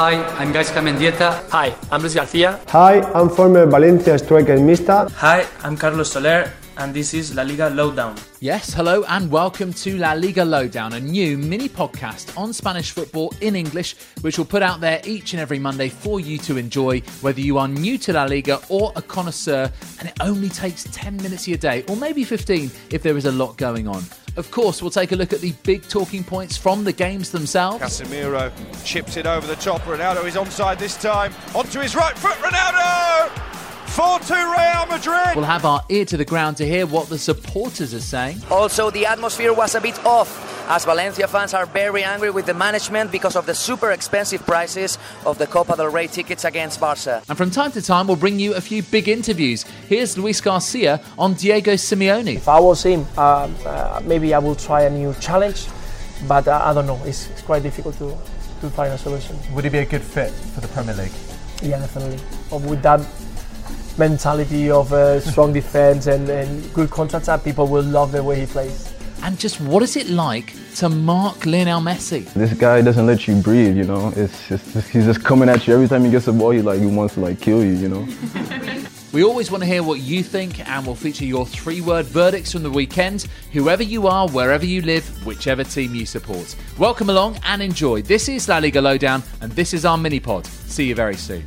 Hi, I'm Gaizka Mendieta. Hi, I'm Luis Garcia. Hi, I'm former Valencia striker Mista. Hi, I'm Carlos Soler, and this is La Liga Lowdown. Yes, hello, and welcome to La Liga Lowdown, a new mini podcast on Spanish football in English, which we'll put out there each and every Monday for you to enjoy, whether you are new to La Liga or a connoisseur, and it only takes 10 minutes of your day, or maybe 15 if there is a lot going on. Of course, we'll take a look at the big talking points from the games themselves. Casemiro chips it over the top. Ronaldo is onside this time. Onto his right foot, Ronaldo! 4 2 Real Madrid. We'll have our ear to the ground to hear what the supporters are saying. Also, the atmosphere was a bit off as Valencia fans are very angry with the management because of the super expensive prices of the Copa del Rey tickets against Barca. And from time to time, we'll bring you a few big interviews. Here's Luis Garcia on Diego Simeone. If I was him, uh, uh, maybe I will try a new challenge, but uh, I don't know. It's, it's quite difficult to, to find a solution. Would he be a good fit for the Premier League? Yeah, definitely. But with that mentality of uh, strong defense and, and good contracts, people will love the way he plays. And just what is it like to mark Lionel Messi? This guy doesn't let you breathe, you know. It's just, he's just coming at you every time he gets the ball. He like he wants to like kill you, you know. We always want to hear what you think, and we'll feature your three word verdicts from the weekend. Whoever you are, wherever you live, whichever team you support. Welcome along and enjoy. This is La Liga Lowdown, and this is our mini pod. See you very soon.